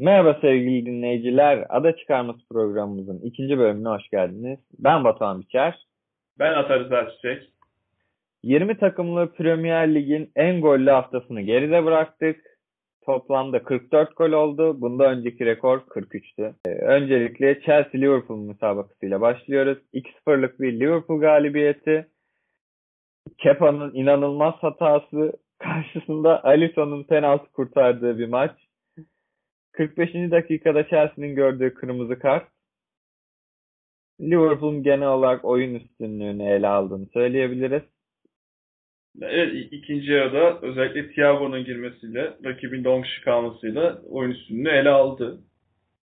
Merhaba sevgili dinleyiciler. Ada Çıkarması programımızın ikinci bölümüne hoş geldiniz. Ben Batuhan Biçer. Ben Atar Rıza Çiçek. 20 takımlı Premier Lig'in en gollü haftasını geride bıraktık. Toplamda 44 gol oldu. Bunda önceki rekor 43'tü. Ee, öncelikle Chelsea-Liverpool müsabakasıyla başlıyoruz. 2-0'lık bir Liverpool galibiyeti. Kepa'nın inanılmaz hatası karşısında Alisson'un penaltı kurtardığı bir maç. 45. dakikada Chelsea'nin gördüğü kırmızı kart. Liverpool'un genel olarak oyun üstünlüğünü ele aldığını söyleyebiliriz. Evet, ikinci yarıda özellikle Thiago'nun girmesiyle, rakibin Donkşi kalmasıyla oyun üstünlüğünü ele aldı.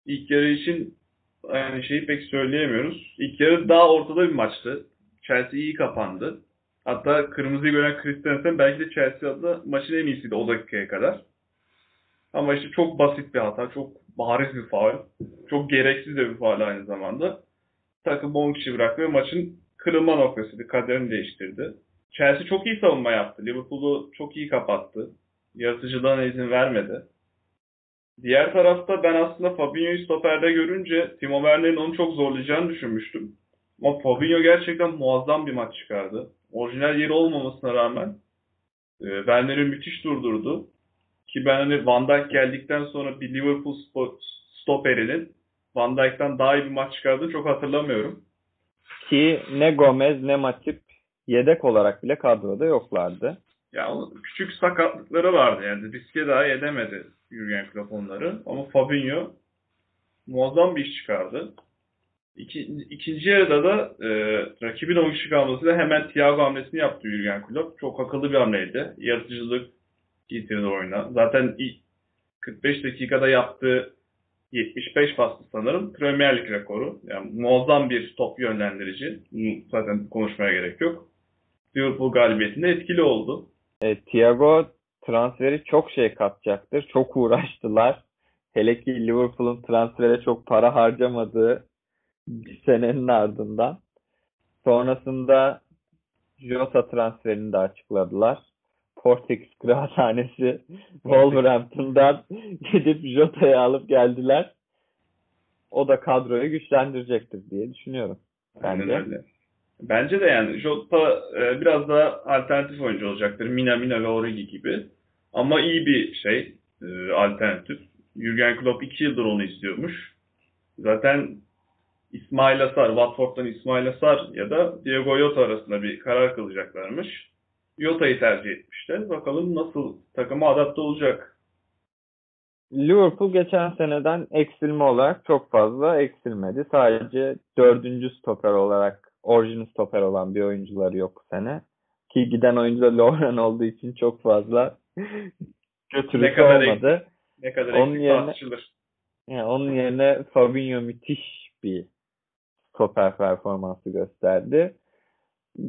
İlk yarı için aynı şeyi pek söyleyemiyoruz. İlk yarı daha ortada bir maçtı. Chelsea iyi kapandı. Hatta kırmızıyı gören Christensen belki de Chelsea adına maçın en iyisiydi o dakikaya kadar. Ama işte çok basit bir hata, çok bariz bir faul. Çok gereksiz de bir faul aynı zamanda. Takım 10 kişi bıraktı ve maçın kırılma noktasıydı. Kaderini değiştirdi. Chelsea çok iyi savunma yaptı. Liverpool'u çok iyi kapattı. Yaratıcılığına izin vermedi. Diğer tarafta ben aslında Fabinho'yu stoperde görünce Timo Werner'in onu çok zorlayacağını düşünmüştüm. Ama Fabinho gerçekten muazzam bir maç çıkardı. Orijinal yeri olmamasına rağmen e, Werner'i müthiş durdurdu. Ki ben hani Van Dijk geldikten sonra bir Liverpool stoperinin Van Dijk'tan daha iyi bir maç çıkardığını çok hatırlamıyorum. Ki ne Gomez ne Matip yedek olarak bile kadroda yoklardı. Ya küçük sakatlıkları vardı yani riske daha edemedi Jurgen Klopp onları. Ama Fabinho muazzam bir iş çıkardı. İki, ikinci yarıda da e, rakibin 10 kişi kalmasıyla hemen Thiago hamlesini yaptı Jurgen Klopp. Çok akıllı bir hamleydi. Yaratıcılık getirdi oyuna. Zaten ilk 45 dakikada yaptığı 75 paslı sanırım Premier Lig rekoru. Yani muazzam bir top yönlendirici. Zaten konuşmaya gerek yok. Liverpool galibiyetinde etkili oldu. E, Thiago transferi çok şey katacaktır. Çok uğraştılar. Hele ki Liverpool'un transfere çok para harcamadığı bir senenin ardından. Sonrasında Jota transferini de açıkladılar. Portekiz Kıraathanesi Wolverhampton'dan gidip Jota'yı alıp geldiler. O da kadroyu güçlendirecektir diye düşünüyorum. Bence. Aynen öyle. Bence de yani Jota e, biraz daha alternatif oyuncu olacaktır. Mina Mina ve Origi gibi. Ama iyi bir şey e, alternatif. Jurgen Klopp 2 yıldır onu istiyormuş. Zaten İsmail Asar, Watford'dan İsmail Asar ya da Diego Jota arasında bir karar kılacaklarmış. Jota'yı tercih etmişler. Bakalım nasıl takıma adapte olacak. Liverpool geçen seneden eksilme olarak çok fazla eksilmedi. Sadece dördüncü stoper olarak orijinal stoper olan bir oyuncuları yok bu sene. Ki giden oyuncu da Lauren olduğu için çok fazla götürüsü ne kadar olmadı. Ek, ne kadar onun yerine, yani onun yerine Fabinho müthiş bir stoper performansı gösterdi.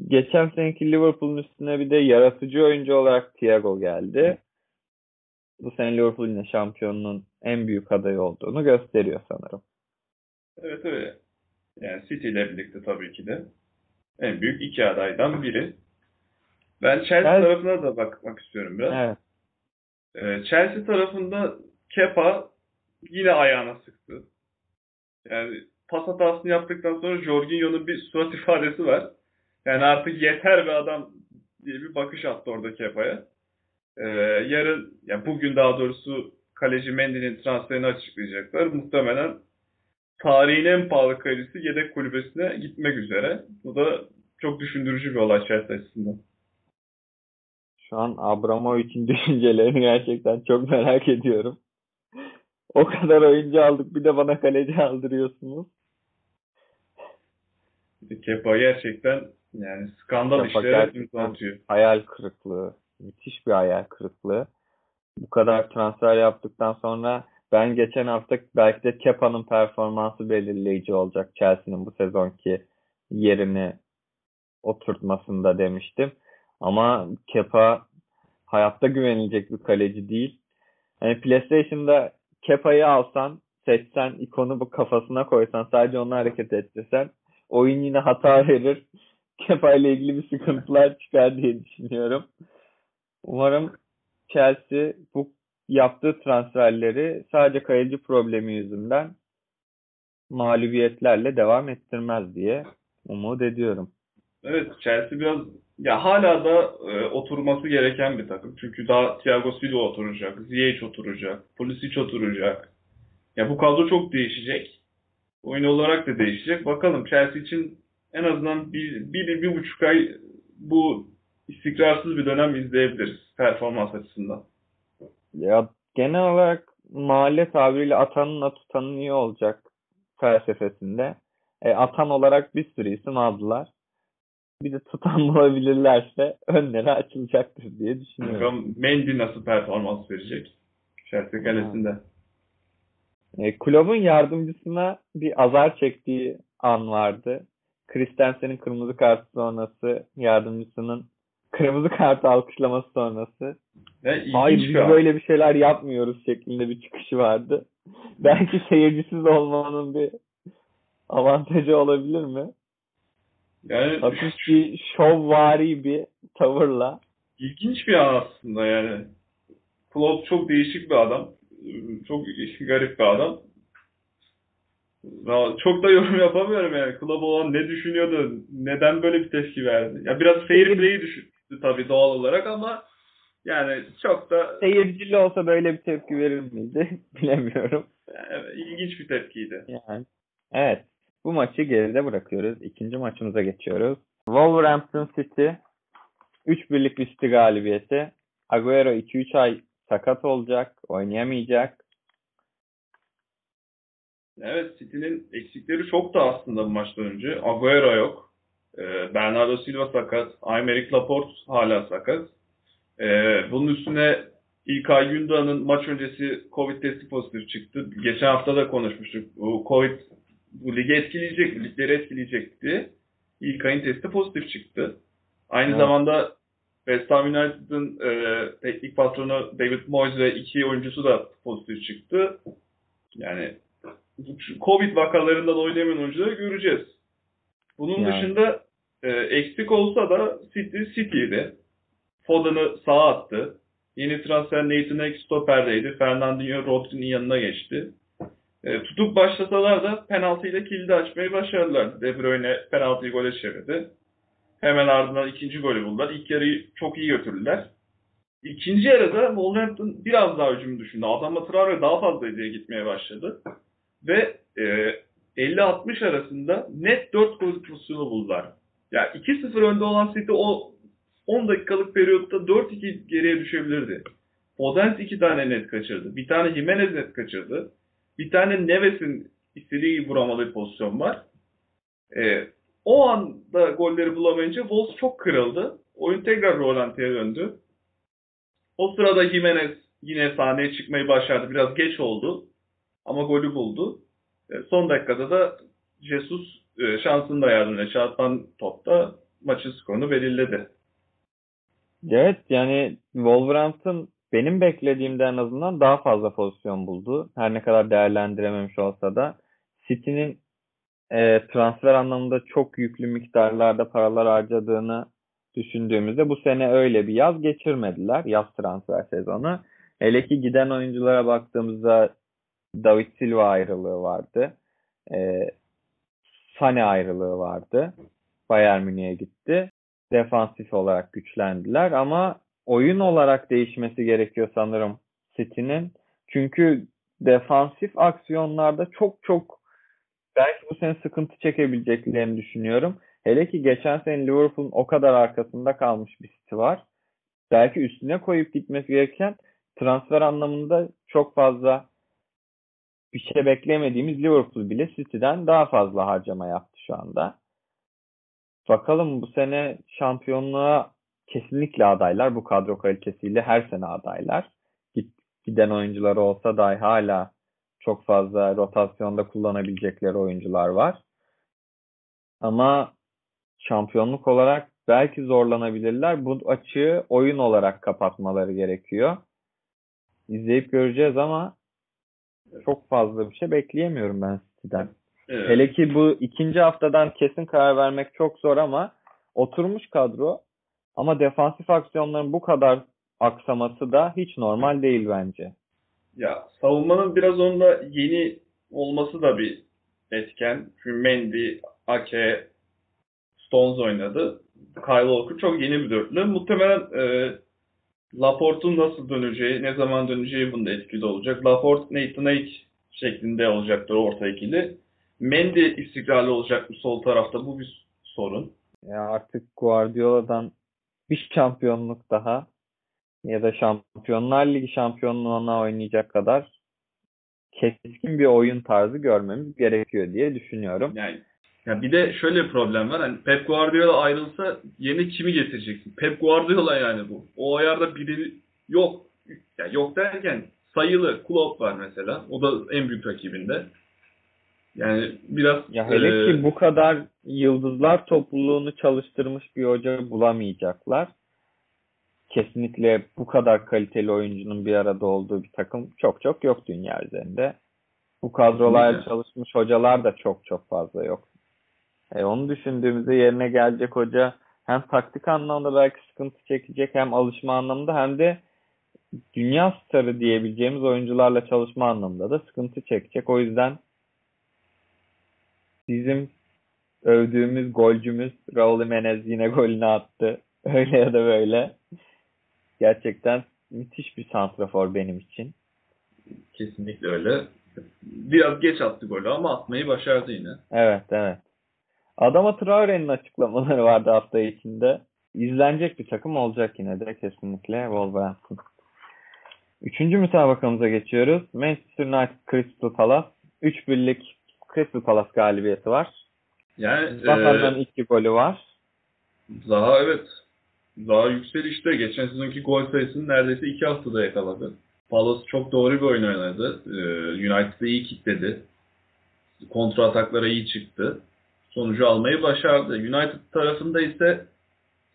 Geçen seneki Liverpool'un üstüne bir de yaratıcı oyuncu olarak Thiago geldi. Bu sene Liverpool yine şampiyonluğun en büyük adayı olduğunu gösteriyor sanırım. Evet öyle. Yani City ile birlikte tabii ki de en büyük iki adaydan biri. Ben Chelsea evet. tarafına da bakmak istiyorum biraz. Evet. Ee, Chelsea tarafında Kepa yine ayağına sıktı. Yani pas hatasını yaptıktan sonra Jorginho'nun bir surat ifadesi var. Yani artık yeter be adam diye bir bakış attı orada Kepa'ya. Ee, yarın, yani bugün daha doğrusu kaleci Mendy'nin transferini açıklayacaklar. Muhtemelen tarihin en pahalı kalecisi yedek kulübesine gitmek üzere. Bu da çok düşündürücü bir olay Chelsea açısından. Şu an Abramovich'in düşüncelerini gerçekten çok merak ediyorum. O kadar oyuncu aldık bir de bana kaleci aldırıyorsunuz. Kepa gerçekten yani skandal Kepa işlere imza atıyor. Hayal kırıklığı. Müthiş bir hayal kırıklığı. Bu kadar transfer yaptıktan sonra ben geçen hafta belki de Kepa'nın performansı belirleyici olacak Chelsea'nin bu sezonki yerini oturtmasında demiştim. Ama Kepa hayatta güvenilecek bir kaleci değil. Hani PlayStation'da Kepa'yı alsan, seçsen, ikonu bu kafasına koysan, sadece onu hareket ettirsen oyun yine hata verir. Kepa ile ilgili bir sıkıntılar çıkar diye düşünüyorum. Umarım Chelsea bu yaptığı transferleri sadece kaleci problemi yüzünden mağlubiyetlerle devam ettirmez diye umut ediyorum. Evet Chelsea biraz ya hala da e, oturması gereken bir takım. Çünkü daha Thiago Silva oturacak, Ziyech oturacak, Pulisic oturacak. Ya bu kadro çok değişecek. Oyun olarak da değişecek. Bakalım Chelsea için en azından bir, bir, bir, bir buçuk ay bu istikrarsız bir dönem izleyebiliriz performans açısından. Ya genel olarak mahalle tabiriyle atanınla tutanın iyi olacak felsefesinde. E, atan olarak bir sürü isim aldılar. Bir de tutan bulabilirlerse önleri açılacaktır diye düşünüyorum. Bakalım Mendy nasıl performans verecek Chelsea kalesinde. E, kulübün yardımcısına bir azar çektiği an vardı. Christensen'in kırmızı kartı sonrası yardımcısının kırmızı kartı alkışlaması sonrası. Ve Hayır biz an. böyle bir şeyler yapmıyoruz şeklinde bir çıkışı vardı. Belki seyircisiz olmanın bir avantajı olabilir mi? Yani Hafif bir şovvari bir tavırla. İlginç bir an aslında yani. Klopp çok değişik bir adam. Çok garip bir adam. Çok da yorum yapamıyorum yani. Klopp olan ne düşünüyordu? Neden böyle bir tepki verdi? Ya biraz fair play'i düşündü tabii doğal olarak ama yani çok da Seyircili olsa böyle bir tepki verir miydi? Bilemiyorum. yani ilginç bir tepkiydi. Yani. Evet. Bu maçı geride bırakıyoruz. İkinci maçımıza geçiyoruz. Wolverhampton City 3-1'lik bir City galibiyeti. Agüero 2-3 ay sakat olacak. Oynayamayacak. Evet City'nin eksikleri çok da aslında bu maçtan önce. Agüero yok. Ee, Bernardo Silva sakat. Aymeric Laporte hala sakat. Ee, bunun üstüne İlkay Gündoğan'ın maç öncesi Covid testi pozitif çıktı. Geçen hafta da konuşmuştuk. Bu Covid bu ligi etkileyecek, ligleri etkileyecekti. İlkay'ın testi pozitif çıktı. Aynı Evet. zamanda West Ham United'ın e, teknik patronu David Moyes ve iki oyuncusu da pozitif çıktı. Yani Covid vakalarından oynayamayan oyuncuları göreceğiz. Bunun Yani. dışında e, eksik olsa da City City'ydi. Foden'ı sağa attı. Yeni transfer Nathan Ake stoperdeydi. Fernandinho Rodri'nin yanına geçti. E, tutup başlasalar da penaltıyla kilidi açmayı başardılar. De Bruyne penaltıyı gole çevirdi. Hemen ardından ikinci golü buldular. İlk yarıyı çok iyi götürdüler. İkinci yarıda Wolverhampton biraz daha hücum düşündü. Adama Traore daha fazla ileriye gitmeye başladı. Ve e, 50-60 arasında net 4 gol pozisyonu buldular. Yani 2-0 önde olan City o 10 dakikalık periyotta 4-2 geriye düşebilirdi. Podence 2 tane net kaçırdı. Bir tane Jimenez net kaçırdı. Bir tane Neves'in istediği gibi vuramadığı pozisyon var. E, o anda golleri bulamayınca Wolves çok kırıldı. Oyun tekrar Rolanti'ye döndü. O sırada Jimenez yine sahneye çıkmayı başardı. Biraz geç oldu. Ama golü buldu. E, son dakikada da Jesus e, şansını da yardımıyla çarpan topta maçın skorunu belirledi. Evet yani Wolverhampton benim beklediğimde en azından daha fazla pozisyon buldu. Her ne kadar değerlendirememiş olsa da City'nin e, transfer anlamında çok yüklü miktarlarda paralar harcadığını düşündüğümüzde bu sene öyle bir yaz geçirmediler. Yaz transfer sezonu. Hele ki giden oyunculara baktığımızda David Silva ayrılığı vardı. E, Sane ayrılığı vardı. Bayern Münih'e gitti. Defansif olarak güçlendiler ama oyun olarak değişmesi gerekiyor sanırım City'nin. Çünkü defansif aksiyonlarda çok çok belki bu sene sıkıntı çekebileceklerini düşünüyorum. Hele ki geçen sene Liverpool'un o kadar arkasında kalmış bir City var. Belki üstüne koyup gitmesi gereken transfer anlamında çok fazla bir şey beklemediğimiz Liverpool bile City'den daha fazla harcama yaptı şu anda. Bakalım bu sene şampiyonluğa kesinlikle adaylar. Bu kadro kalitesiyle her sene adaylar. Giden oyuncuları olsa dahi hala çok fazla rotasyonda kullanabilecekleri oyuncular var. Ama şampiyonluk olarak belki zorlanabilirler. Bu açığı oyun olarak kapatmaları gerekiyor. İzleyip göreceğiz ama çok fazla bir şey bekleyemiyorum ben City'den. Evet. Hele ki bu ikinci haftadan kesin karar vermek çok zor ama oturmuş kadro ama defansif aksiyonların bu kadar aksaması da hiç normal değil bence. Ya savunmanın biraz onda yeni olması da bir etken. Çünkü Mendy, Ake, Stones oynadı. Kyle Walker çok yeni bir dörtlü. Muhtemelen e, Laporte'un nasıl döneceği, ne zaman döneceği bunda etkili olacak. Laporte, Nathan Ake şeklinde olacaktır orta ikili. Mendy istikrarlı olacak mı sol tarafta? Bu bir sorun. Ya artık Guardiola'dan bir şampiyonluk daha ya da Şampiyonlar Ligi şampiyonluğuna oynayacak kadar keskin bir oyun tarzı görmemiz gerekiyor diye düşünüyorum. Yani ya bir de şöyle bir problem var. Hani Pep Guardiola ayrılsa yeni kimi getireceksin? Pep Guardiola yani bu. O ayarda biri yok. Yani yok derken sayılı Klopp var mesela. O da en büyük rakibinde. Yani biraz Ya hele e, ki bu kadar yıldızlar topluluğunu çalıştırmış bir hoca bulamayacaklar. Kesinlikle bu kadar kaliteli oyuncunun bir arada olduğu bir takım çok çok yok dünya üzerinde. Bu Kesinlikle. çalışmış hocalar da çok çok fazla yok. E onu düşündüğümüzde yerine gelecek hoca hem taktik anlamda belki sıkıntı çekecek hem alışma anlamında hem de dünya starı diyebileceğimiz oyuncularla çalışma anlamında da sıkıntı çekecek. O yüzden bizim övdüğümüz golcümüz Raul Jimenez yine golünü attı. Öyle ya da böyle. Gerçekten müthiş bir santrafor benim için. kesinlikle öyle. Biraz geç attı golü ama atmayı başardı yine. Evet evet. Adama Traore'nin açıklamaları vardı hafta içinde. İzlenecek bir takım olacak yine de kesinlikle Wolverhampton. Üçüncü müsabakamıza geçiyoruz. Manchester United Crystal Palace. 3-1'lik Crystal Palace galibiyeti var. Yani Zaha'nın e, iki golü var. Zaha evet. Zaha yükselişte. Geçen sezonki gol sayısını neredeyse iki haftada yakaladı. Palace çok doğru bir oyun oynadı. Ee, United'ı iyi kitledi. Kontra ataklara iyi çıktı. Sonucu almayı başardı. United tarafında ise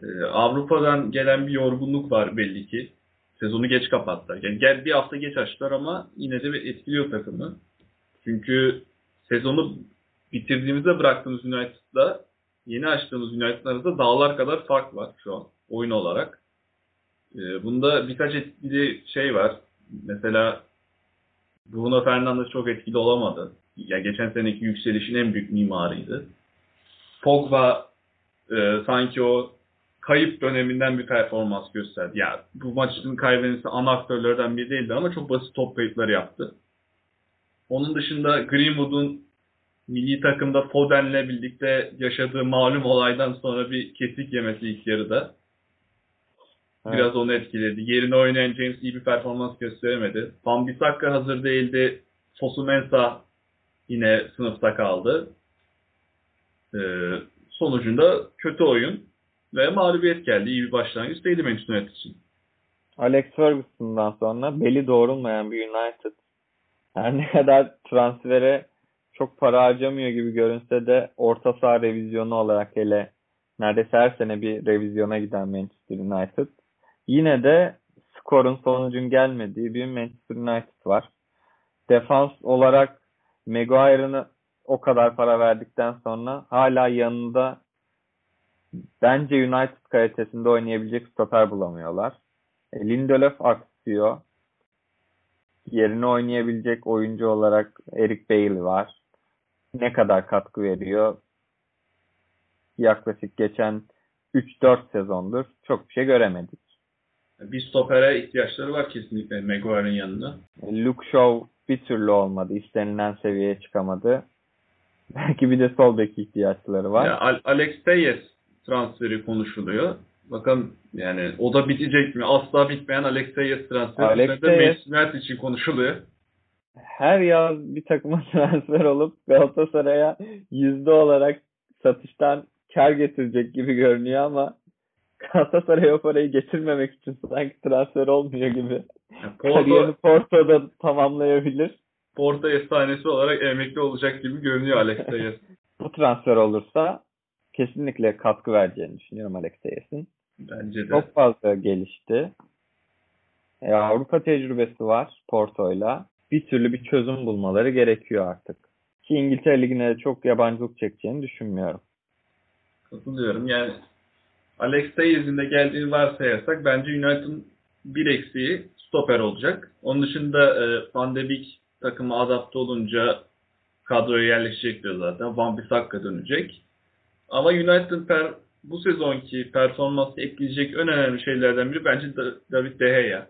e, Avrupa'dan gelen bir yorgunluk var belli ki. Sezonu geç kapattılar. Yani gel bir hafta geç açtılar ama yine de bir etkiliyor takımı. Çünkü sezonu bitirdiğimizde bıraktığımız United'da yeni açtığımız United arasında dağlar kadar fark var şu an oyun olarak. Ee, bunda birkaç etkili şey var. Mesela Bruno Fernandes çok etkili olamadı. Ya geçen seneki yükselişin en büyük mimarıydı. Pogba e, sanki o kayıp döneminden bir performans gösterdi. Ya bu maçın kaybedilmesi ana aktörlerden biri değildi ama çok basit top kayıpları yaptı. Onun dışında Greenwood'un milli takımda Foden'le birlikte yaşadığı malum olaydan sonra bir kesik yemesi ilk yarıda. Evet. Biraz onu etkiledi. Yerine oynayan James iyi bir performans gösteremedi. Van Bissaka hazır değildi. Fosu Mensah yine sınıfta kaldı. Ee, sonucunda kötü oyun ve mağlubiyet geldi. İyi bir başlangıç değildi Manchester United için. Alex Ferguson'dan sonra beli doğrulmayan bir United. Her ne kadar transfere çok para harcamıyor gibi görünse de orta saha revizyonu olarak hele neredeyse her sene bir revizyona giden Manchester United. Yine de skorun sonucun gelmediği bir Manchester United var. Defans olarak Maguire'ını o kadar para verdikten sonra hala yanında bence United kalitesinde oynayabilecek stoper bulamıyorlar. E, Lindelöf aksıyor. Yerine oynayabilecek oyuncu olarak Eric Bailey var. Ne kadar katkı veriyor? Yaklaşık geçen 3-4 sezondur çok bir şey göremedik. Bir stopere ihtiyaçları var kesinlikle Maguire'ın yanında. E, Luke Shaw bir türlü olmadı. İstenilen seviyeye çıkamadı. Belki bir de sol bek ihtiyaçları var. Ya, Al- Alex Telles transferi konuşuluyor. Bakalım yani o da bitecek mi? Asla bitmeyen Alex Telles transferi. Alex United için konuşuluyor. her yaz bir takıma transfer olup Galatasaray'a yüzde olarak satıştan kar getirecek gibi görünüyor ama Galatasaray o parayı getirmemek için sanki transfer olmuyor gibi. Kariyerini Porto, Porto'da tamamlayabilir. Porto efsanesi olarak emekli olacak gibi görünüyor Alex Telles. Bu transfer olursa kesinlikle katkı vereceğini düşünüyorum Alex Telles'in. Bence de. Çok fazla gelişti. E, Avrupa tecrübesi var Porto'yla. Bir türlü bir çözüm bulmaları gerekiyor artık. Ki İngiltere Ligi'ne çok yabancılık çekeceğini düşünmüyorum. Katılıyorum. Yani Alex Telles'in de geldiğini varsayarsak bence United'ın bir eksiği stoper olacak. Onun dışında e, Van de Beek takıma adapte olunca kadroya yerleşecektir zaten. Van Bissaka dönecek. Ama United'ın per, bu sezonki performansı ekleyecek en önemli şeylerden biri bence David De Gea.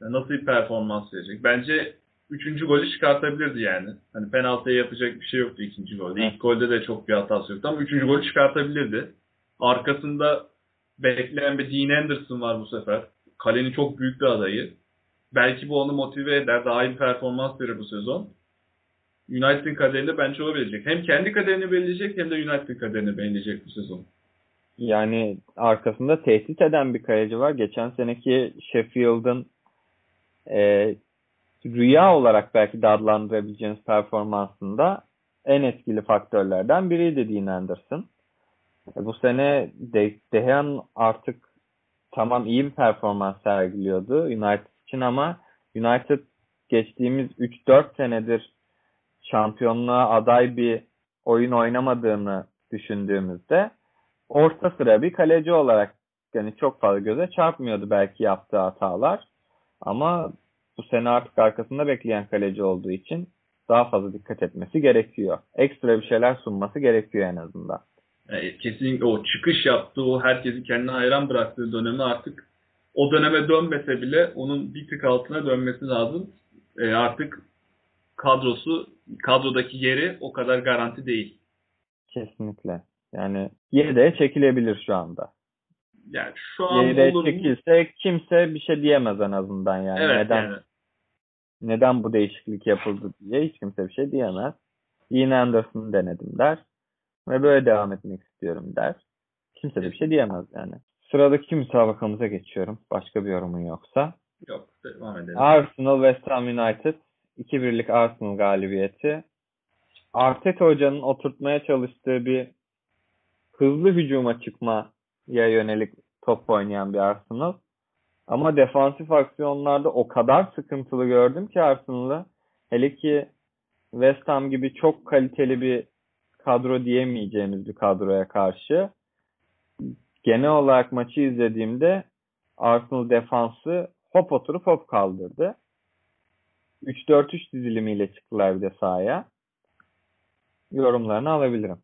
Yani nasıl bir performans verecek? Bence üçüncü golü çıkartabilirdi yani. Hani penaltıya yapacak bir şey yoktu ikinci golde. İlk golde de çok bir hatası yoktu ama üçüncü golü çıkartabilirdi. Arkasında bekleyen bir Dean Anderson var bu sefer. Kalenin çok büyük bir adayı. Belki bu onu motive eder. Daha iyi bir performans verir bu sezon. United'in kaderini bence o belirleyecek. Hem kendi kaderini belirleyecek hem de United'in kaderini belirleyecek bu sezon. Yani arkasında tehdit eden bir kaleci var. Geçen seneki Sheffield'ın e, rüya olarak belki de adlandırabileceğiniz performansında en etkili faktörlerden biriydi Dean Anderson. E, bu sene De Dehan artık tamam iyi bir performans sergiliyordu United için ama United geçtiğimiz 3-4 senedir şampiyonluğa aday bir oyun oynamadığını düşündüğümüzde orta sıra bir kaleci olarak yani çok fazla göze çarpmıyordu belki yaptığı hatalar. Ama bu sene artık arkasında bekleyen kaleci olduğu için daha fazla dikkat etmesi gerekiyor. Ekstra bir şeyler sunması gerekiyor en azından. Yani kesinlikle o çıkış yaptığı, o herkesi kendine hayran bıraktığı dönemi artık o döneme dönmese bile onun bir tık altına dönmesi lazım. E artık kadrosu, kadrodaki yeri o kadar garanti değil. Kesinlikle. Yani yedeğe çekilebilir şu anda. Yani şu an yedeğe olur mu? çekilse kimse bir şey diyemez en azından yani. Evet neden yani. neden bu değişiklik yapıldı diye hiç kimse bir şey diyemez. Yine Anderson'ı denedim der. Ve böyle devam etmek istiyorum der. Kimse de bir şey diyemez yani. Sıradaki müsabakamıza geçiyorum. Başka bir yorumun yoksa. Yok devam edelim. Arsenal West Ham United 2-1'lik Arsenal galibiyeti. Arteta hocanın oturtmaya çalıştığı bir hızlı hücuma çıkmaya yönelik top oynayan bir Arsenal. Ama defansif aksiyonlarda o kadar sıkıntılı gördüm ki Arsenal'ı. Hele ki West Ham gibi çok kaliteli bir kadro diyemeyeceğimiz bir kadroya karşı genel olarak maçı izlediğimde Arsenal defansı hop oturup hop kaldırdı. 3-4-3 dizilimiyle çıktılar bir de sahaya. Yorumlarını alabilirim.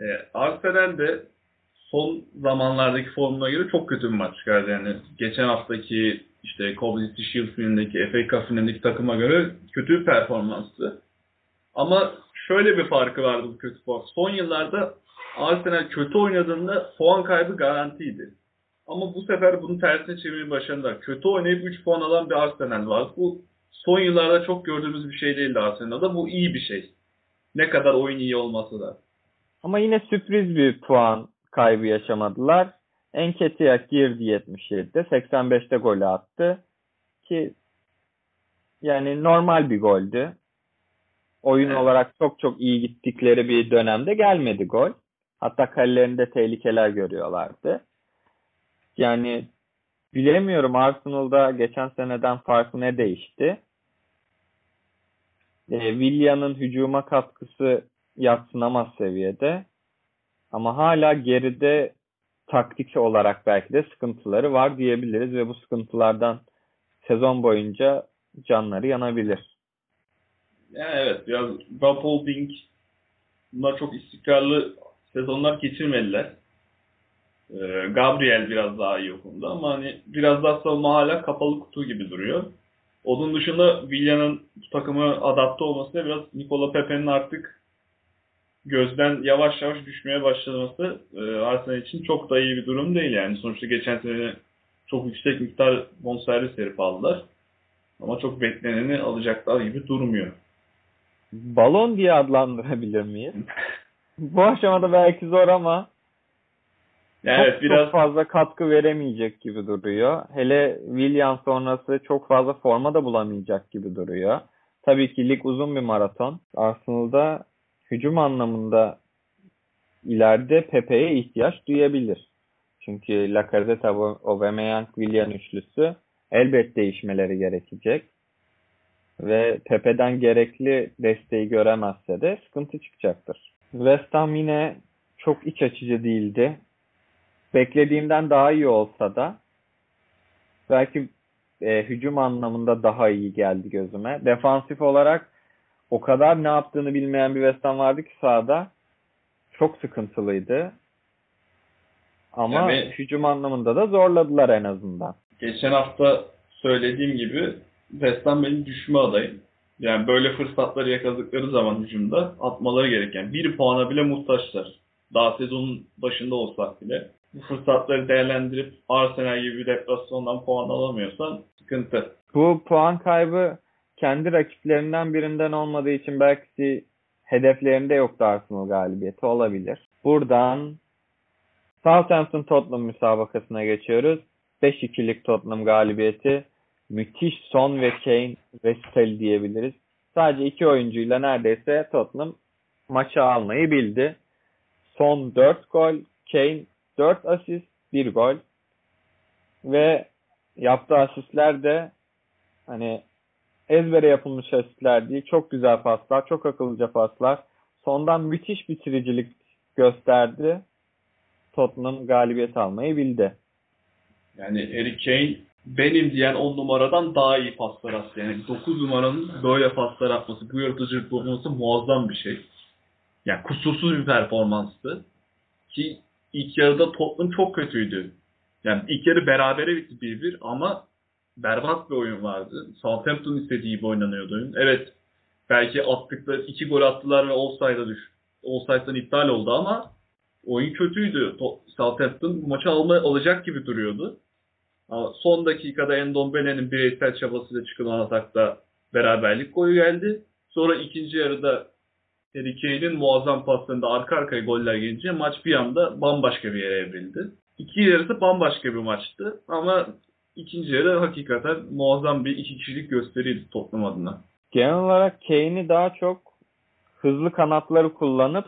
E, Arsenal de son zamanlardaki formuna göre çok kötü bir maç çıkardı. Yani geçen haftaki işte Community Shield finalindeki FA Cup finalindeki takıma göre kötü bir performanstı. Ama şöyle bir farkı vardı bu kötü puan. Son yıllarda Arsenal kötü oynadığında puan kaybı garantiydi. Ama bu sefer bunu tersine çevirmeyi başardılar. Kötü oynayıp 3 puan alan bir Arsenal var. Bu son yıllarda çok gördüğümüz bir şey değildi Arsenal'da. Bu iyi bir şey. Ne kadar oyun iyi olmasa da. Ama yine sürpriz bir puan kaybı yaşamadılar. Enketiyak girdi 77'de. 85'te golü attı. Ki yani normal bir goldü. Oyun Evet. olarak çok çok iyi gittikleri bir dönemde gelmedi gol. Hatta kalelerinde tehlikeler görüyorlardı. Yani bilemiyorum Arsenal'da geçen seneden farkı ne değişti? E, Willian'ın hücuma katkısı yatsınamaz seviyede. Ama hala geride taktik olarak belki de sıkıntıları var diyebiliriz ve bu sıkıntılardan sezon boyunca canları yanabilir. Evet biraz Rob Holding bunlar çok istikrarlı sezonlar geçirmediler. Ee, Gabriel biraz daha iyi o konuda ama hani biraz daha savunma hala kapalı kutu gibi duruyor. Onun dışında Willian'ın bu takıma adapte olması da biraz Nicola Pepe'nin artık gözden yavaş yavaş düşmeye başlaması e, Arsenal için çok da iyi bir durum değil yani. Sonuçta geçen sene çok yüksek miktar bonservis herif aldılar. Ama çok bekleneni alacaklar gibi durmuyor. Balon diye adlandırabilir miyiz? Bu aşamada belki zor ama Yani çok, evet biraz çok fazla katkı veremeyecek gibi duruyor. Hele Willian sonrası çok fazla forma da bulamayacak gibi duruyor. Tabii ki lig uzun bir maraton. Arsenal'da hücum anlamında ileride Pepe'ye ihtiyaç duyabilir. Çünkü Lacazette, Aubameyang, Willian üçlüsü elbet değişmeleri gerekecek. Ve Pepe'den gerekli desteği göremezse de sıkıntı çıkacaktır. West Ham yine çok iç açıcı değildi. Beklediğimden daha iyi olsa da belki e, hücum anlamında daha iyi geldi gözüme. Defansif olarak o kadar ne yaptığını bilmeyen bir West Ham vardı ki sahada. Çok sıkıntılıydı. Ama Yani- hücum anlamında da zorladılar en azından. Geçen hafta söylediğim gibi West Ham benim düşme adayım. Yani böyle fırsatları yakaladıkları zaman hücumda atmaları gereken. Bir puana bile muhtaçlar. Daha sezonun başında olsak bile. Bu fırsatları değerlendirip Arsenal gibi bir deplasmandan puan alamıyorsan sıkıntı. Bu puan kaybı kendi rakiplerinden birinden olmadığı için belki hedeflerinde yoktu Arsenal galibiyeti olabilir. Buradan Southampton Tottenham müsabakasına geçiyoruz. 5-2'lik Tottenham galibiyeti. Müthiş Son ve Kane resitali diyebiliriz. Sadece iki oyuncuyla neredeyse Tottenham maçı almayı bildi. Son 4 gol, Kane 4 asist, 1 gol. Ve yaptığı asistler de hani ezbere yapılmış asistler değil. Çok güzel paslar, çok akıllıca paslar. Sondan müthiş bitiricilik gösterdi. Tottenham galibiyet almayı bildi. Yani Harry Kane benim diyen 10 numaradan daha iyi paslar attı. Yani 9 numaranın böyle paslar atması, bu yaratıcılık olması muazzam bir şey. Yani kusursuz bir performanstı. Ki ilk yarıda Tottenham çok kötüydü. Yani ilk yarı berabere bitti 1-1 ama berbat bir oyun vardı. Southampton istediği gibi oynanıyordu oyun. Evet belki attıkları iki gol attılar ve offside'a düş. Offside'dan iptal oldu ama oyun kötüydü. To- Southampton maçı alma, alacak gibi duruyordu. Ama son dakikada Endombele'nin bireysel çabasıyla çıkılan atakta beraberlik golü geldi. Sonra ikinci yarıda Harry Kane'in muazzam paslarında arka arkaya goller gelince maç bir anda bambaşka bir yere evrildi. İki yarısı bambaşka bir maçtı ama ikinci yarı hakikaten muazzam bir iki kişilik gösteriydi Tottenham adına. Genel olarak Kane'i daha çok hızlı kanatları kullanıp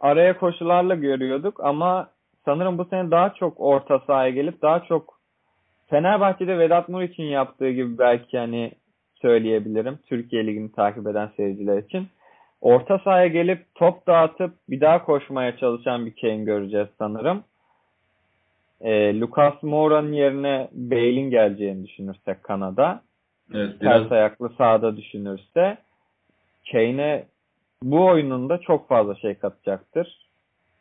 araya koşularla görüyorduk ama sanırım bu sene daha çok orta sahaya gelip daha çok Fenerbahçe'de Vedat Mur için yaptığı gibi belki hani söyleyebilirim Türkiye Ligi'ni takip eden seyirciler için. Orta sahaya gelip top dağıtıp bir daha koşmaya çalışan bir Kane göreceğiz sanırım. Ee, Lucas Moura'nın yerine Bale'in geleceğini düşünürsek Kanada Evet, biraz ters ayaklı sahada düşünürse Kane'e bu oyununda çok fazla şey katacaktır.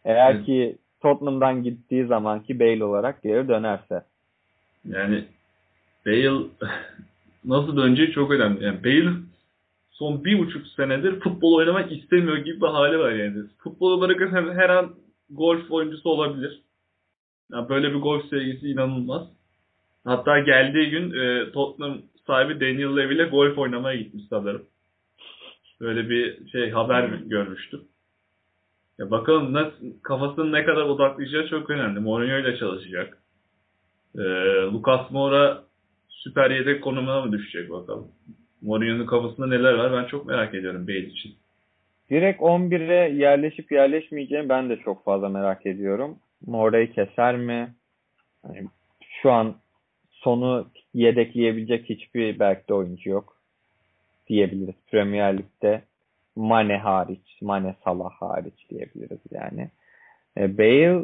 Eğer Evet. ki Tottenham'dan gittiği zamanki Bale olarak geri dönerse. Yani Bale nasıl döneceği çok önemli. Yani Bale son bir buçuk senedir futbol oynamak istemiyor gibi bir hali var yani. Futbolu bırakırsan her an golf oyuncusu olabilir. Yani böyle bir golf sevgisi inanılmaz. Hatta geldiği gün e, Tottenham sahibi Daniel Levy ile golf oynamaya gitmiş sanırım. Böyle bir şey haber görmüştüm. Ya bakalım nasıl, kafasını ne kadar odaklayacağı çok önemli. Mourinho ile çalışacak. Ee, Lucas Moura süper yedek konumuna mı düşecek bakalım. Mourinho'nun kafasında neler var ben çok merak ediyorum Bale için. Direkt 11'e yerleşip yerleşmeyeceğini ben de çok fazla merak ediyorum. Mora'yı keser mi? Hani şu an sonu yedekleyebilecek hiçbir belki de oyuncu yok diyebiliriz. Premier Lig'de Mane hariç, Mane Salah hariç diyebiliriz yani. E, Bale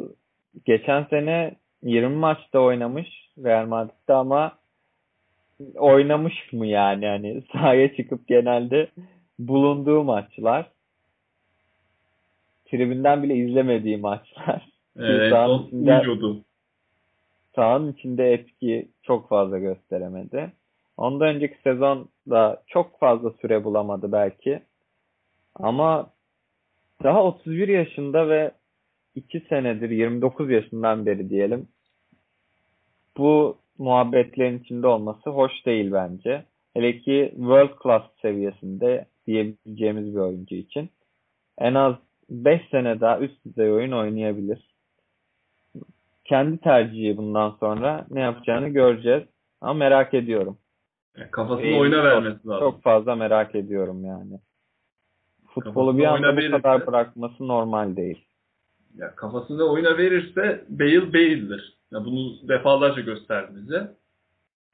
geçen sene 20 maçta oynamış Real Madrid'de ama oynamış mı yani hani sahaya çıkıp genelde bulunduğu maçlar tribünden bile izlemediği maçlar. Evet, son içinde- uyuyordu. Sahanın içinde etki çok fazla gösteremedi. Ondan önceki sezon da çok fazla süre bulamadı belki. Ama daha 31 yaşında ve 2 senedir 29 yaşından beri diyelim bu muhabbetlerin içinde olması hoş değil bence. Hele ki world class seviyesinde diyebileceğimiz bir oyuncu için. En az 5 sene daha üst düzey oyun oynayabilir. Kendi tercihi bundan sonra ne yapacağını göreceğiz. Ama merak ediyorum. Yani kafasını Bale oyuna vermesi lazım. Çok fazla merak ediyorum yani. Futbolu Kafasını bir anda bu kadar bırakması normal değil. Ya kafasını oyuna verirse Bale Bale'dir. Ya bunu defalarca gösterdi bize.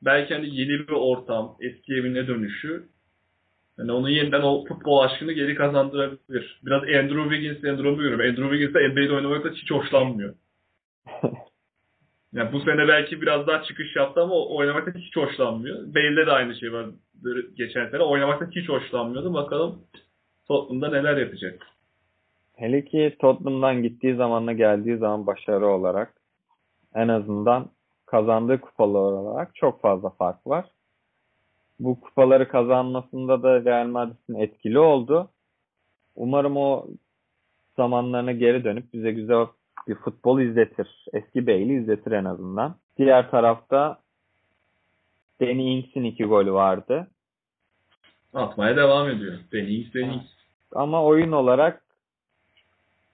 Belki hani yeni bir ortam, eski evine dönüşü yani onun yeniden o futbol aşkını geri kazandırabilir. Biraz Andrew Wiggins sendromu görüyorum. Andrew Wiggins de NBA'de oynamakta hiç hoşlanmıyor. Yani bu sene belki biraz daha çıkış yaptı ama oynamakta hiç hoşlanmıyor. Bale'de de aynı şey var geçen sene. Oynamakta hiç hoşlanmıyordu. Bakalım Tottenham'da neler yapacak. Hele ki Tottenham'dan gittiği zamanla geldiği zaman başarı olarak en azından kazandığı kupalar olarak çok fazla fark var. Bu kupaları kazanmasında da Real Madrid'in etkili oldu. Umarım o zamanlarına geri dönüp bize güzel bir futbol izletir. Eski Bale'i izletir en azından. Diğer tarafta Danny Ings'in iki golü vardı. Atmaya devam ediyor. Danny Ings, Danny Ings. Ama oyun olarak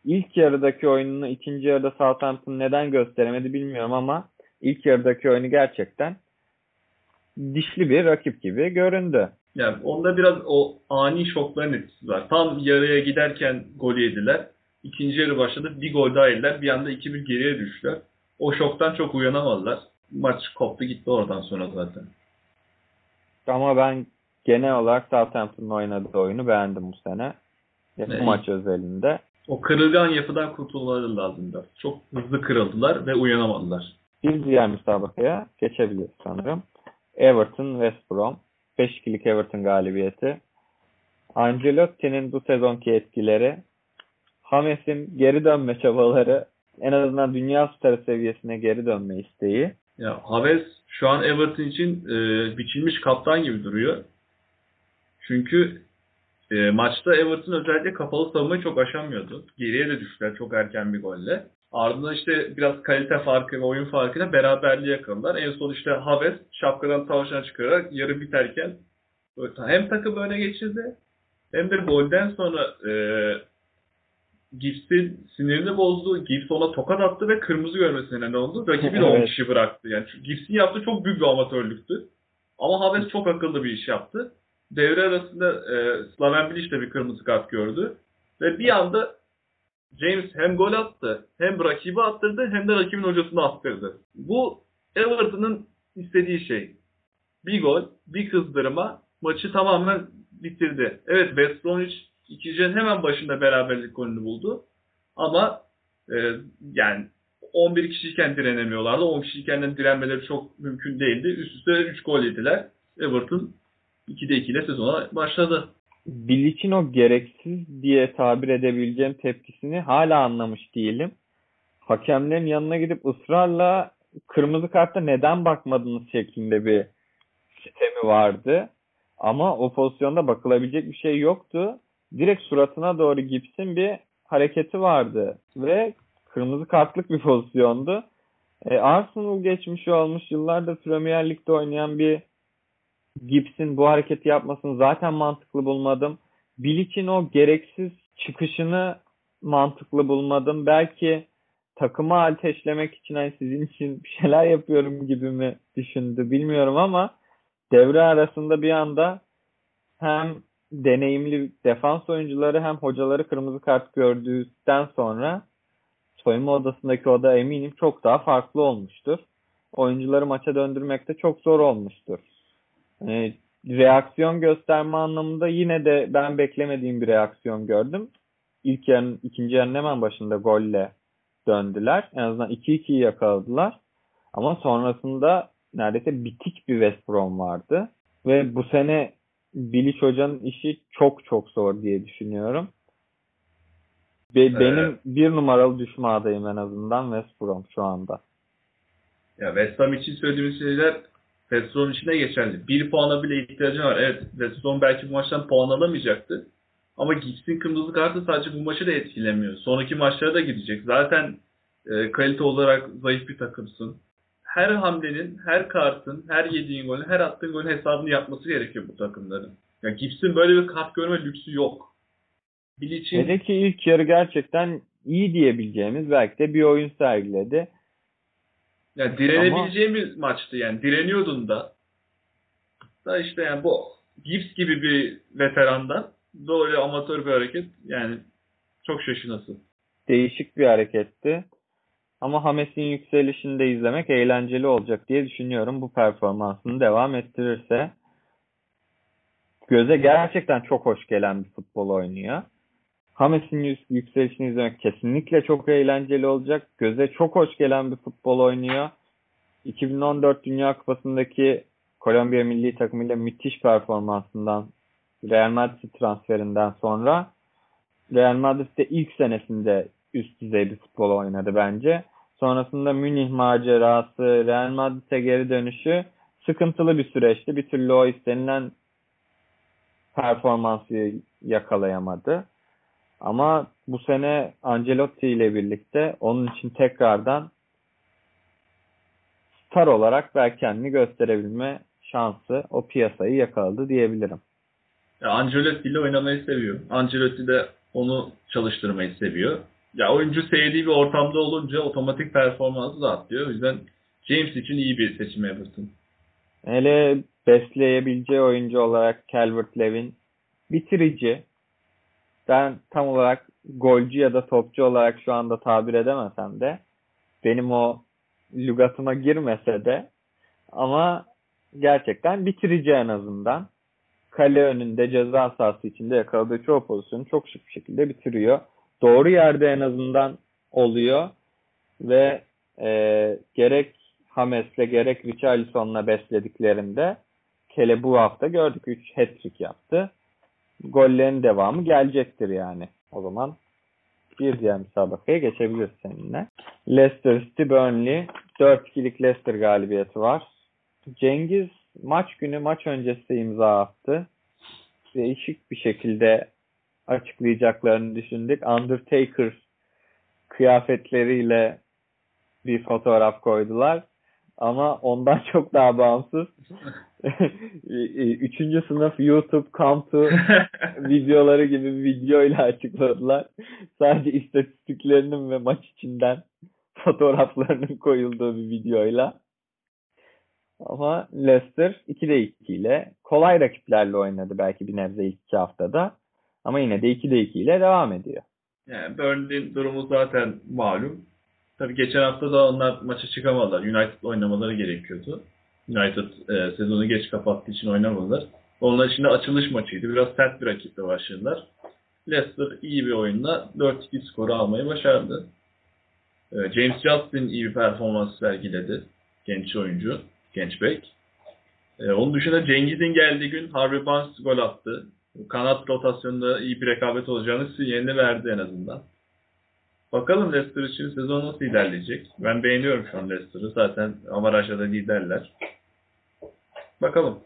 ilk yarıdaki oyununu ikinci yarıda Southampton neden gösteremedi bilmiyorum ama ilk yarıdaki oyunu gerçekten dişli bir rakip gibi göründü. Yani onda biraz o ani şokların etkisi var. Tam yarıya giderken gol yediler. İkinci yarı başladı. Bir gol daha yediler. Bir anda 2-1 geriye düştüler. O şoktan çok uyanamadılar. Maç koptu gitti oradan sonra zaten. Ama ben genel olarak Southampton'ın oynadığı oyunu beğendim bu sene. Bu maç özelinde. O kırılgan yapıdan kurtulmaları lazımdı. Çok hızlı kırıldılar ve uyanamadılar. Bir diğer müsabakaya geçebiliriz sanırım. Everton West Brom. 5-2'lik Everton galibiyeti. Ancelotti'nin bu sezonki etkileri, Hames'in geri dönme çabaları, en azından dünya starı seviyesine geri dönme isteği. Ya Haves şu an Everton için e, biçilmiş kaptan gibi duruyor. Çünkü e, maçta Everton özellikle kapalı savunmayı çok aşamıyordu. Geriye de düştüler çok erken bir golle. Ardından işte biraz kalite farkı ve oyun farkıyla beraberliği yakaladılar. En son işte Haves şapkadan tavşan çıkararak yarı biterken hem takım öne geçirdi hem de golden sonra e, Gibbs'in sinirini bozdu. Gibbs ona tokat attı ve kırmızı görmesine neden oldu. Rakibin 10 Evet. kişi bıraktı. Yani Gibbs'in yaptığı çok büyük bir amatörlüktü. Ama Haves çok akıllı bir iş yaptı. Devre arasında e, Slaven Bilic de bir kırmızı kart gördü. Ve bir anda James hem gol attı, hem rakibi attırdı, hem de rakibin hocasını attırdı. Bu Everton'ın istediği şey. Bir gol, bir kızdırma maçı tamamen bitirdi. Evet West Bromwich ikinci yarının hemen başında beraberlik golünü buldu. Ama e, yani 11 kişiyken direnemiyorlardı. 10 kişiyken de direnmeleri çok mümkün değildi. Üst üste 3 gol yediler. Everton 2'de 2 ile sezona başladı. Bilic'in o gereksiz diye tabir edebileceğim tepkisini hala anlamış değilim. Hakemlerin yanına gidip ısrarla kırmızı kartta neden bakmadınız şeklinde bir sistemi vardı. Ama o pozisyonda bakılabilecek bir şey yoktu. Direkt suratına doğru Gibbs'in bir hareketi vardı ve kırmızı kartlık bir pozisyondu. E, Arsenal geçmişi olmuş yıllardır Premier Lig'de oynayan bir Gibbs'in bu hareketi yapmasını zaten mantıklı bulmadım. Bilic'in o gereksiz çıkışını mantıklı bulmadım. Belki takımı ateşlemek için hani sizin için bir şeyler yapıyorum gibi mi düşündü bilmiyorum ama devre arasında bir anda hem deneyimli defans oyuncuları hem hocaları kırmızı kart gördükten sonra soyunma odasındaki oda eminim çok daha farklı olmuştur. Oyuncuları maça döndürmekte çok zor olmuştur. E, reaksiyon gösterme anlamında yine de ben beklemediğim bir reaksiyon gördüm. İlk yarının, ikinci yarının hemen başında golle döndüler. En azından 2-2'yi yakaladılar. Ama sonrasında neredeyse bitik bir West Brom vardı. Ve bu sene Bilic Hoca'nın işi çok çok zor diye düşünüyorum. Be- benim bir numaralı düşme adayım en azından West Brom şu anda. Ya West Ham için söylediğimiz şeyler West Brom için de geçerli. Bir puana bile ihtiyacı var. Evet West Brom belki bu maçtan puan alamayacaktı. Ama Gibbs'in kırmızı kartı sadece bu maçı da etkilemiyor. Sonraki maçlara da gidecek. Zaten e, kalite olarak zayıf bir takımsın. Her hamlenin, her kartın, her yediğin golün, her attığın golün hesabını yapması gerekiyor bu takımların. Ya Gibbs'in böyle bir kart görme lüksü yok. Bilic'in Hele ki ilk yarı gerçekten iyi diyebileceğimiz belki de bir oyun sergiledi. Ya direnebileceğim bir maçtı yani. Direniyordun da. Da işte yani bu Gibbs gibi bir veterandan böyle amatör bir hareket yani çok şaşırtıcı. Değişik bir hareketti. Ama Hames'in yükselişini de izlemek eğlenceli olacak diye düşünüyorum. Bu performansını devam ettirirse göze gerçekten çok hoş gelen bir futbol oynuyor. Hames'in yük- yükselişini izlemek kesinlikle çok eğlenceli olacak. Göze çok hoş gelen bir futbol oynuyor. 2014 Dünya Kupası'ndaki Kolombiya milli takımıyla müthiş performansından Real Madrid transferinden sonra Real Madrid'de ilk senesinde üst düzey bir futbol oynadı bence. Sonrasında Münih macerası, Real Madrid'e geri dönüşü sıkıntılı bir süreçti. Bir türlü o istenilen performansı yakalayamadı. Ama bu sene Ancelotti ile birlikte onun için tekrardan star olarak belki kendini gösterebilme şansı o piyasayı yakaladı diyebilirim. Ya Ancelotti ile oynamayı seviyor. Ancelotti de onu çalıştırmayı seviyor. Ya oyuncu sevdiği bir ortamda olunca otomatik performansı da atlıyor. O yüzden James için iyi bir seçim Everton. Hele besleyebileceği oyuncu olarak Calvert-Lewin bitirici. Ben tam olarak golcü ya da topçu olarak şu anda tabir edemesem de benim o lügatıma girmese de ama gerçekten bitirici en azından. Kale önünde ceza sahası içinde yakaladığı çoğu pozisyonu çok şık bir şekilde bitiriyor. Doğru yerde en azından oluyor ve e, gerek Hames'le gerek Richarlison'la beslediklerinde Kele bu hafta gördük 3 hat-trick yaptı. Gollerin devamı gelecektir yani. O zaman bir diğer müsabakaya geçebiliriz seninle. Leicester City Burnley 4-2'lik Leicester galibiyeti var. Cengiz maç günü maç öncesi imza attı. Değişik bir şekilde açıklayacaklarını düşündük. Undertaker kıyafetleriyle bir fotoğraf koydular. Ama ondan çok daha bağımsız. Üçüncü sınıf YouTube come to videoları gibi bir videoyla açıkladılar. Sadece istatistiklerinin ve maç içinden fotoğraflarının koyulduğu bir videoyla. Ama Leicester 2'de 2 ile kolay rakiplerle oynadı belki bir nebze ilk iki haftada. Ama yine de 2'de 2 ile devam ediyor. Yani Burnley'in durumu zaten malum. Tabii geçen hafta da onlar maça çıkamadılar. United oynamaları gerekiyordu. United e, sezonu geç kapattığı için oynamadılar. Onlar de açılış maçıydı. Biraz sert bir rakiple başladılar. Leicester iyi bir oyunla 4-2 skoru almayı başardı. E, James Justin iyi bir performans sergiledi. Genç oyuncu, genç bek. E, onun dışında Cengiz'in geldiği gün Harvey Barnes gol attı. Kanat rotasyonunda iyi bir rekabet olacağını sinyalini verdi en azından. Bakalım Leicester için sezon nasıl ilerleyecek. Ben beğeniyorum şu an Leicester'ı. Zaten avarajda da liderler. Bakalım.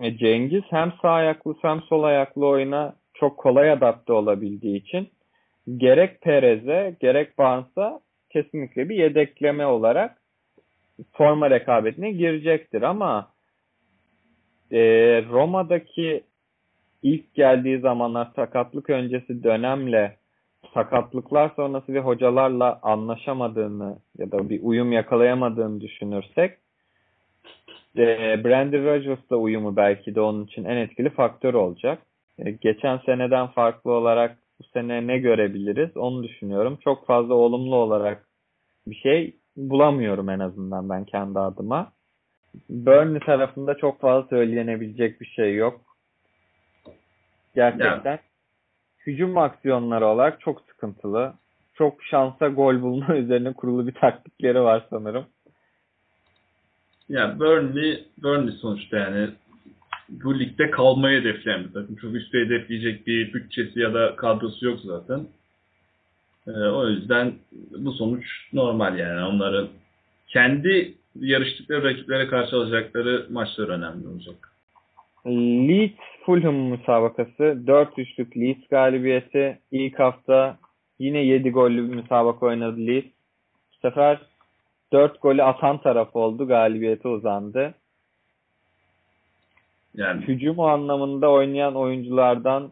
E, Cengiz hem sağ ayaklı hem sol ayaklı oyuna çok kolay adapte olabildiği için gerek Perez'e gerek Barnes'a kesinlikle bir yedekleme olarak forma rekabetine girecektir ama e, Roma'daki ilk geldiği zamanlar sakatlık öncesi dönemle sakatlıklar sonrası ve hocalarla anlaşamadığını ya da bir uyum yakalayamadığını düşünürsek e, Brandon Rodgers'la uyumu belki de onun için en etkili faktör olacak. E, geçen seneden farklı olarak bu sene ne görebiliriz onu düşünüyorum. Çok fazla olumlu olarak bir şey bulamıyorum en azından ben kendi adıma. Burnley tarafında çok fazla söylenebilecek bir şey yok. Gerçekten Ya. hücum aksiyonları olarak çok sıkıntılı. Çok şansa gol bulma üzerine kurulu bir taktikleri var sanırım. Yani Burnley, Burnley sonuçta yani bu ligde kalmayı hedefleyen bir takım. Çok üstü hedefleyecek bir bütçesi ya da kadrosu yok zaten. Ee, o yüzden bu sonuç normal yani. Onların kendi yarıştıkları rakiplere karşı alacakları maçlar önemli olacak. Leeds Fulham müsabakası 4-3'lük Leeds galibiyeti. İlk hafta yine 7 gollü bir müsabaka oynadı Leeds. Bu sefer 4 golü atan taraf oldu. Galibiyete uzandı. Yani Hücum anlamında oynayan oyunculardan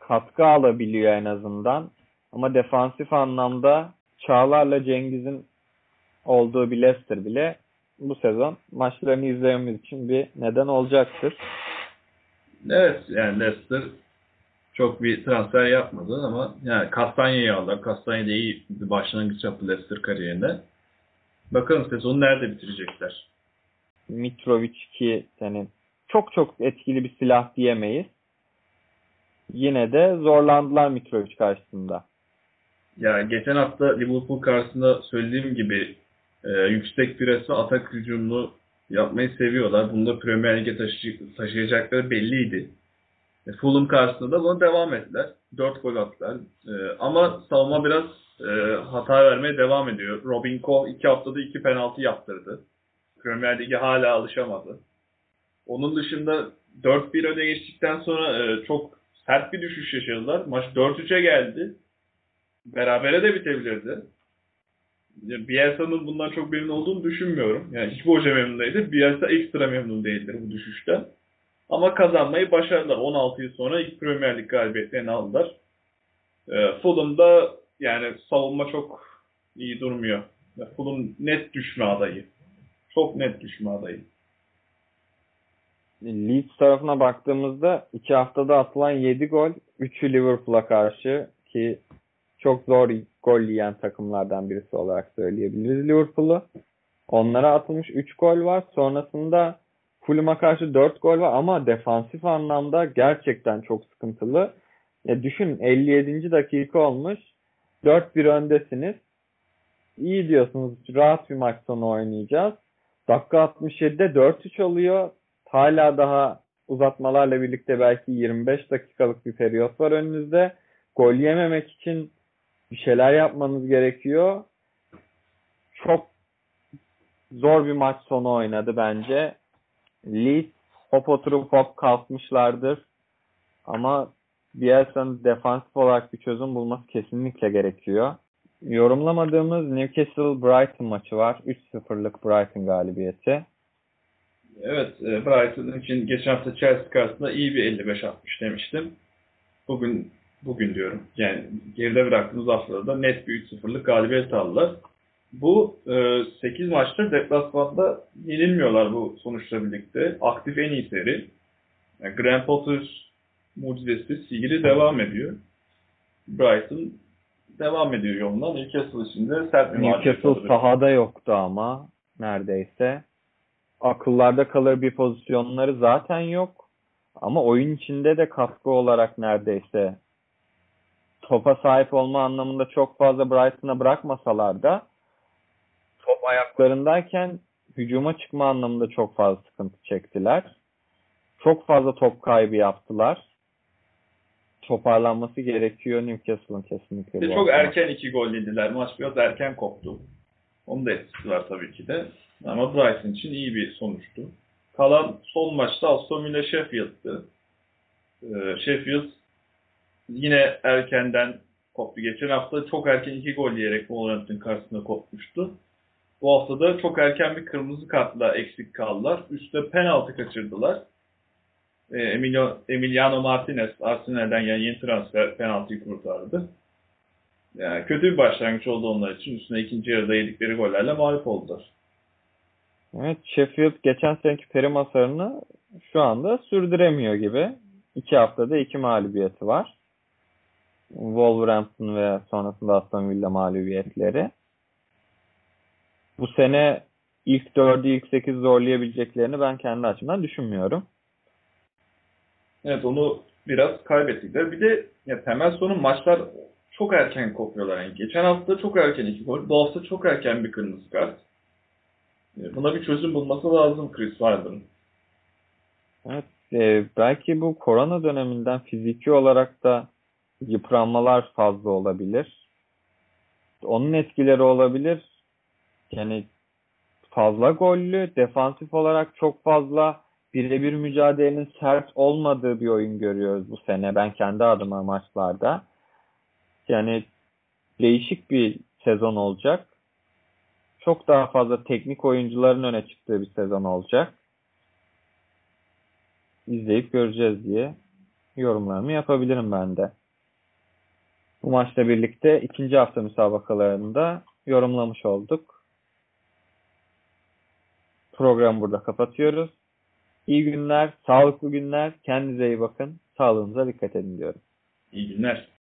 katkı alabiliyor en azından. Ama defansif anlamda Çağlar'la Cengiz'in olduğu bir Leicester bile bu sezon maçlarını izlememiz için bir neden olacaktır. evet yani Leicester çok bir transfer yapmadı ama yani Castagne'yi aldılar. Castagne de iyi bir başlangıç yaptı Leicester kariyerine. Bakalım sezonu nerede bitirecekler? Mitrovic ki senin çok çok etkili bir silah diyemeyiz. Yine de zorlandılar Mitrovic karşısında. Ya geçen hafta Liverpool karşısında söylediğim gibi e, yüksek pres ve atak hücumlu yapmayı seviyorlar. Bunu da Premier Lig'e taşı- taşıyacakları belliydi. E, Fulham karşısında da buna devam ettiler. 4 gol attılar. E, ama savunma biraz e, hata vermeye devam ediyor. Robin Koch 2 haftada 2 penaltı yaptırdı. Premier Lig'e hala alışamadı. Onun dışında 4-1 öne geçtikten sonra e, çok sert bir düşüş yaşadılar. Maç 4-3'e geldi. Berabere de bitebilirdi. Bielsa'nın bundan çok memnun olduğunu düşünmüyorum. Yani hiçbir hoca memnun değildir. Bielsa ekstra memnun değildir bu düşüşten. Ama kazanmayı başardılar. 16 yıl sonra ilk Premier Lig galibiyetlerini aldılar. E, Fulham'da yani savunma çok iyi durmuyor. Fulham net düşme adayı. Çok net düşme adayı. Leeds tarafına baktığımızda iki haftada atılan 7 gol, 3'ü Liverpool'a karşı ki çok zor gol yiyen takımlardan birisi olarak söyleyebiliriz Liverpool'u. Onlara atılmış 3 gol var. Sonrasında Fulham'a karşı 4 gol var ama defansif anlamda gerçekten çok sıkıntılı. Ya düşün 57. dakika olmuş. 4-1 öndesiniz. İyi diyorsunuz. Rahat bir maç sonu oynayacağız. Dakika 67'de 4-3 oluyor. Hala daha uzatmalarla birlikte belki 25 dakikalık bir periyot var önünüzde. Gol yememek için bir şeyler yapmanız gerekiyor. Çok zor bir maç sonu oynadı bence. Leeds hop oturup hop kalkmışlardır. Ama Bielsa'nın defansif olarak bir çözüm bulması kesinlikle gerekiyor. Yorumlamadığımız Newcastle-Brighton maçı var. 3-0'lık Brighton galibiyeti. Evet, e, Brighton için geçen hafta Chelsea karşısında iyi bir 55-60 demiştim. Bugün bugün diyorum. Yani geride bıraktığımız haftada da net bir 3-0'lık galibiyet aldılar. Bu e, 8 maçtır deplasmanda yenilmiyorlar bu sonuçla birlikte. Aktif en iyi seri. Yani Graham Potter mucizesi sihiri devam ediyor. Brighton devam ediyor yoluna. Newcastle için de sert bir Newcastle sahada yoktu ama neredeyse. Akıllarda kalır bir pozisyonları zaten yok. Ama oyun içinde de katkı olarak neredeyse topa sahip olma anlamında çok fazla Brighton'a bırakmasalar da top ayaklarındayken hücuma çıkma anlamında çok fazla sıkıntı çektiler. Çok fazla top kaybı yaptılar. Toparlanması gerekiyor Newcastle'ın kesinlikle. Bu çok erken iki gol yediler. Maç biraz erken koptu. Onun da etkisi var tabii ki de. Ama Brighton için iyi bir sonuçtu. Kalan son maçta Aston Villa Sheffield'tı. Ee, Sheffield yine erkenden koptu. Geçen hafta çok erken iki gol yiyerek Wolverhampton karşısında kopmuştu. Bu hafta da çok erken bir kırmızı kartla eksik kaldılar. Üstte penaltı kaçırdılar. Ee, Emilio, Emiliano Martinez Arsenal'den yani yeni transfer penaltıyı kurtardı. Yani kötü bir başlangıç oldu onlar için. Üstüne ikinci yarıda yedikleri gollerle mağlup oldular. Evet, Sheffield geçen seneki peri masarını şu anda sürdüremiyor gibi. İki haftada iki mağlubiyeti var. Wolverhampton ve sonrasında Aston Villa mağlubiyetleri. Bu sene ilk dördü, ilk sekiz zorlayabileceklerini ben kendi açımdan düşünmüyorum. Evet onu biraz kaybettiler. Bir de ya temel sorun maçlar çok erken kopuyorlar. Yani geçen hafta çok erken iki gol. Bu hafta çok erken bir kırmızı kart. E, Buna bir çözüm bulması lazım Chris Wilder'ın. Evet, e, belki bu korona döneminden fiziki olarak da yıpranmalar fazla olabilir. Onun etkileri olabilir. Yani fazla gollü, defansif olarak çok fazla birebir mücadelenin sert olmadığı bir oyun görüyoruz bu sene. Ben kendi adıma maçlarda. Yani değişik bir sezon olacak. Çok daha fazla teknik oyuncuların öne çıktığı bir sezon olacak izleyip göreceğiz diye yorumlarımı yapabilirim ben de. Bu maçla birlikte ikinci hafta müsabakalarını da yorumlamış olduk. Programı burada kapatıyoruz. İyi günler, sağlıklı günler. Kendinize iyi bakın. Sağlığınıza dikkat edin diyorum. İyi günler.